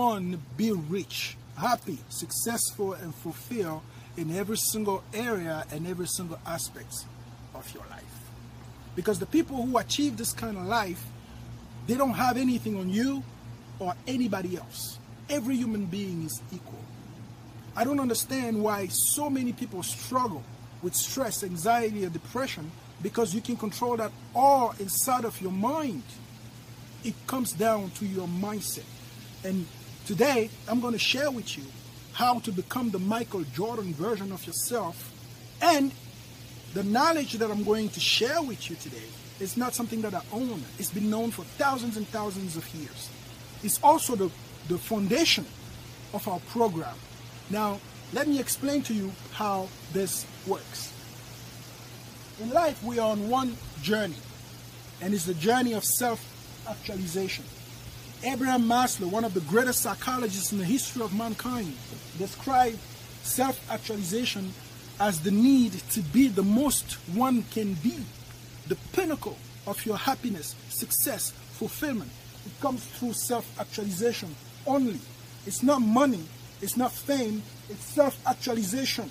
one be rich, happy, successful, and fulfilled in every single area and every single aspect of your life. Because the people who achieve this kind of life, they don't have anything on you or anybody else. Every human being is equal. I don't understand why so many people struggle with stress, anxiety, or depression because you can control that all inside of your mind. It comes down to your mindset. And today, I'm going to share with you how to become the Michael Jordan version of yourself. And the knowledge that I'm going to share with you today is not something that I own. It's been known for thousands and thousands of years. It's also the, the foundation of our program. Now, let me explain to you how this works. In life, we are on one journey, and it's the journey of self actualization. Abraham Maslow, one of the greatest psychologists in the history of mankind, described self actualization as the need to be the most one can be, the pinnacle of your happiness, success, fulfillment. It comes through self actualization only. It's not money, it's not fame, it's self actualization.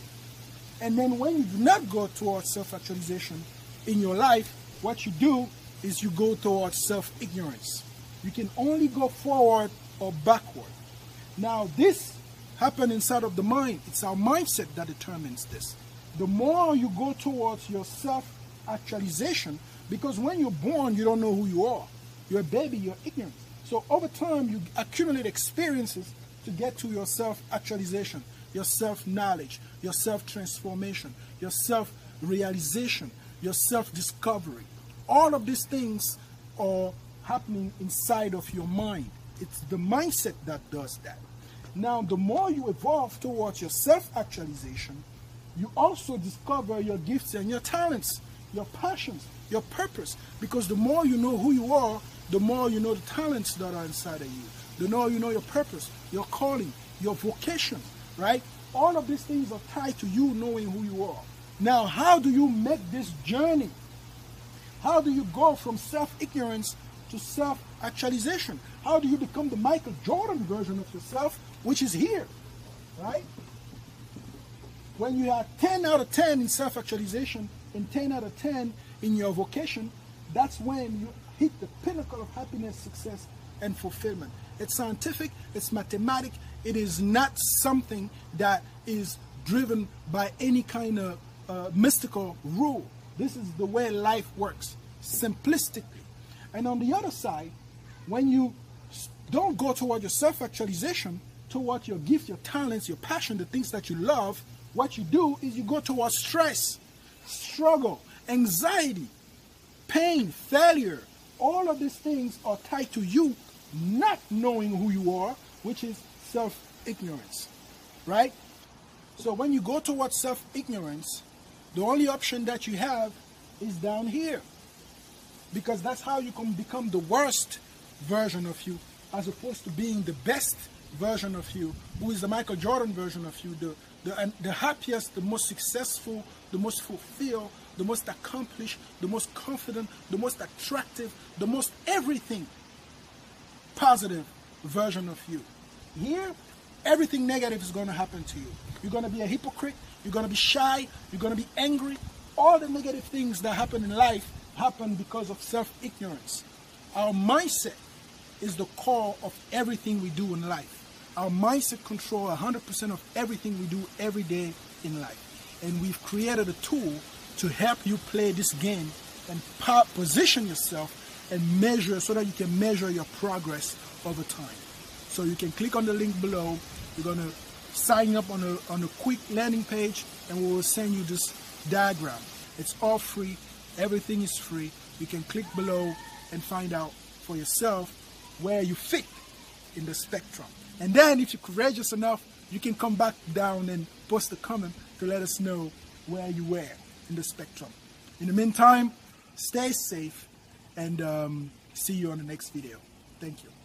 And then when you do not go towards self actualization in your life, what you do is you go towards self ignorance. You can only go forward or backward. Now, this happens inside of the mind. It's our mindset that determines this. The more you go towards your self actualization, because when you're born, you don't know who you are. You're a baby, you're ignorant. So over time, you accumulate experiences to get to your self actualization, your self knowledge, your self transformation, your self realization, your self discovery. All of these things are happening inside of your mind. It's the mindset that does that. Now, the more you evolve towards your self actualization, you also discover your gifts and your talents, your passions, your purpose. Because the more you know who you are, the more you know the talents that are inside of you. The more you know your purpose, your calling, your vocation, right? All of these things are tied to you knowing who you are. Now, how do you make this journey? How do you go from self ignorance to self actualization? How do you become the Michael Jordan version of yourself, which is here, right? When you are 10 out of 10 in self actualization and 10 out of 10 in your vocation, that's when you hit the pinnacle of happiness, success, and fulfillment. It's scientific, it's mathematic, it is not something that is driven by any kind of uh, mystical rule. This is the way life works, simplistically. And on the other side, when you don't go toward your self actualization, toward your gift, your talents, your passion, the things that you love, what you do is you go towards stress, struggle, anxiety, pain, failure. All of these things are tied to you not knowing who you are, which is self ignorance. Right? So when you go towards self ignorance, the only option that you have is down here. Because that's how you can become the worst version of you as opposed to being the best version of you, who is the Michael Jordan version of you, the, the, the happiest, the most successful, the most fulfilled, the most accomplished, the most confident, the most attractive, the most everything positive version of you. Here, everything negative is going to happen to you. You're going to be a hypocrite, you're going to be shy, you're going to be angry. All the negative things that happen in life happen because of self ignorance. Our mindset is the core of everything we do in life. Our mindset control 100% of everything we do every day in life. And we've created a tool to help you play this game and position yourself and measure so that you can measure your progress over time. So you can click on the link below. You're going to sign up on a, on a quick landing page and we will send you this diagram. It's all free. Everything is free. You can click below and find out for yourself where you fit in the spectrum. And then if you're courageous enough, you can come back down and post a comment to let us know where you were in the spectrum. In the meantime, stay safe and um, see you on the next video. Thank you.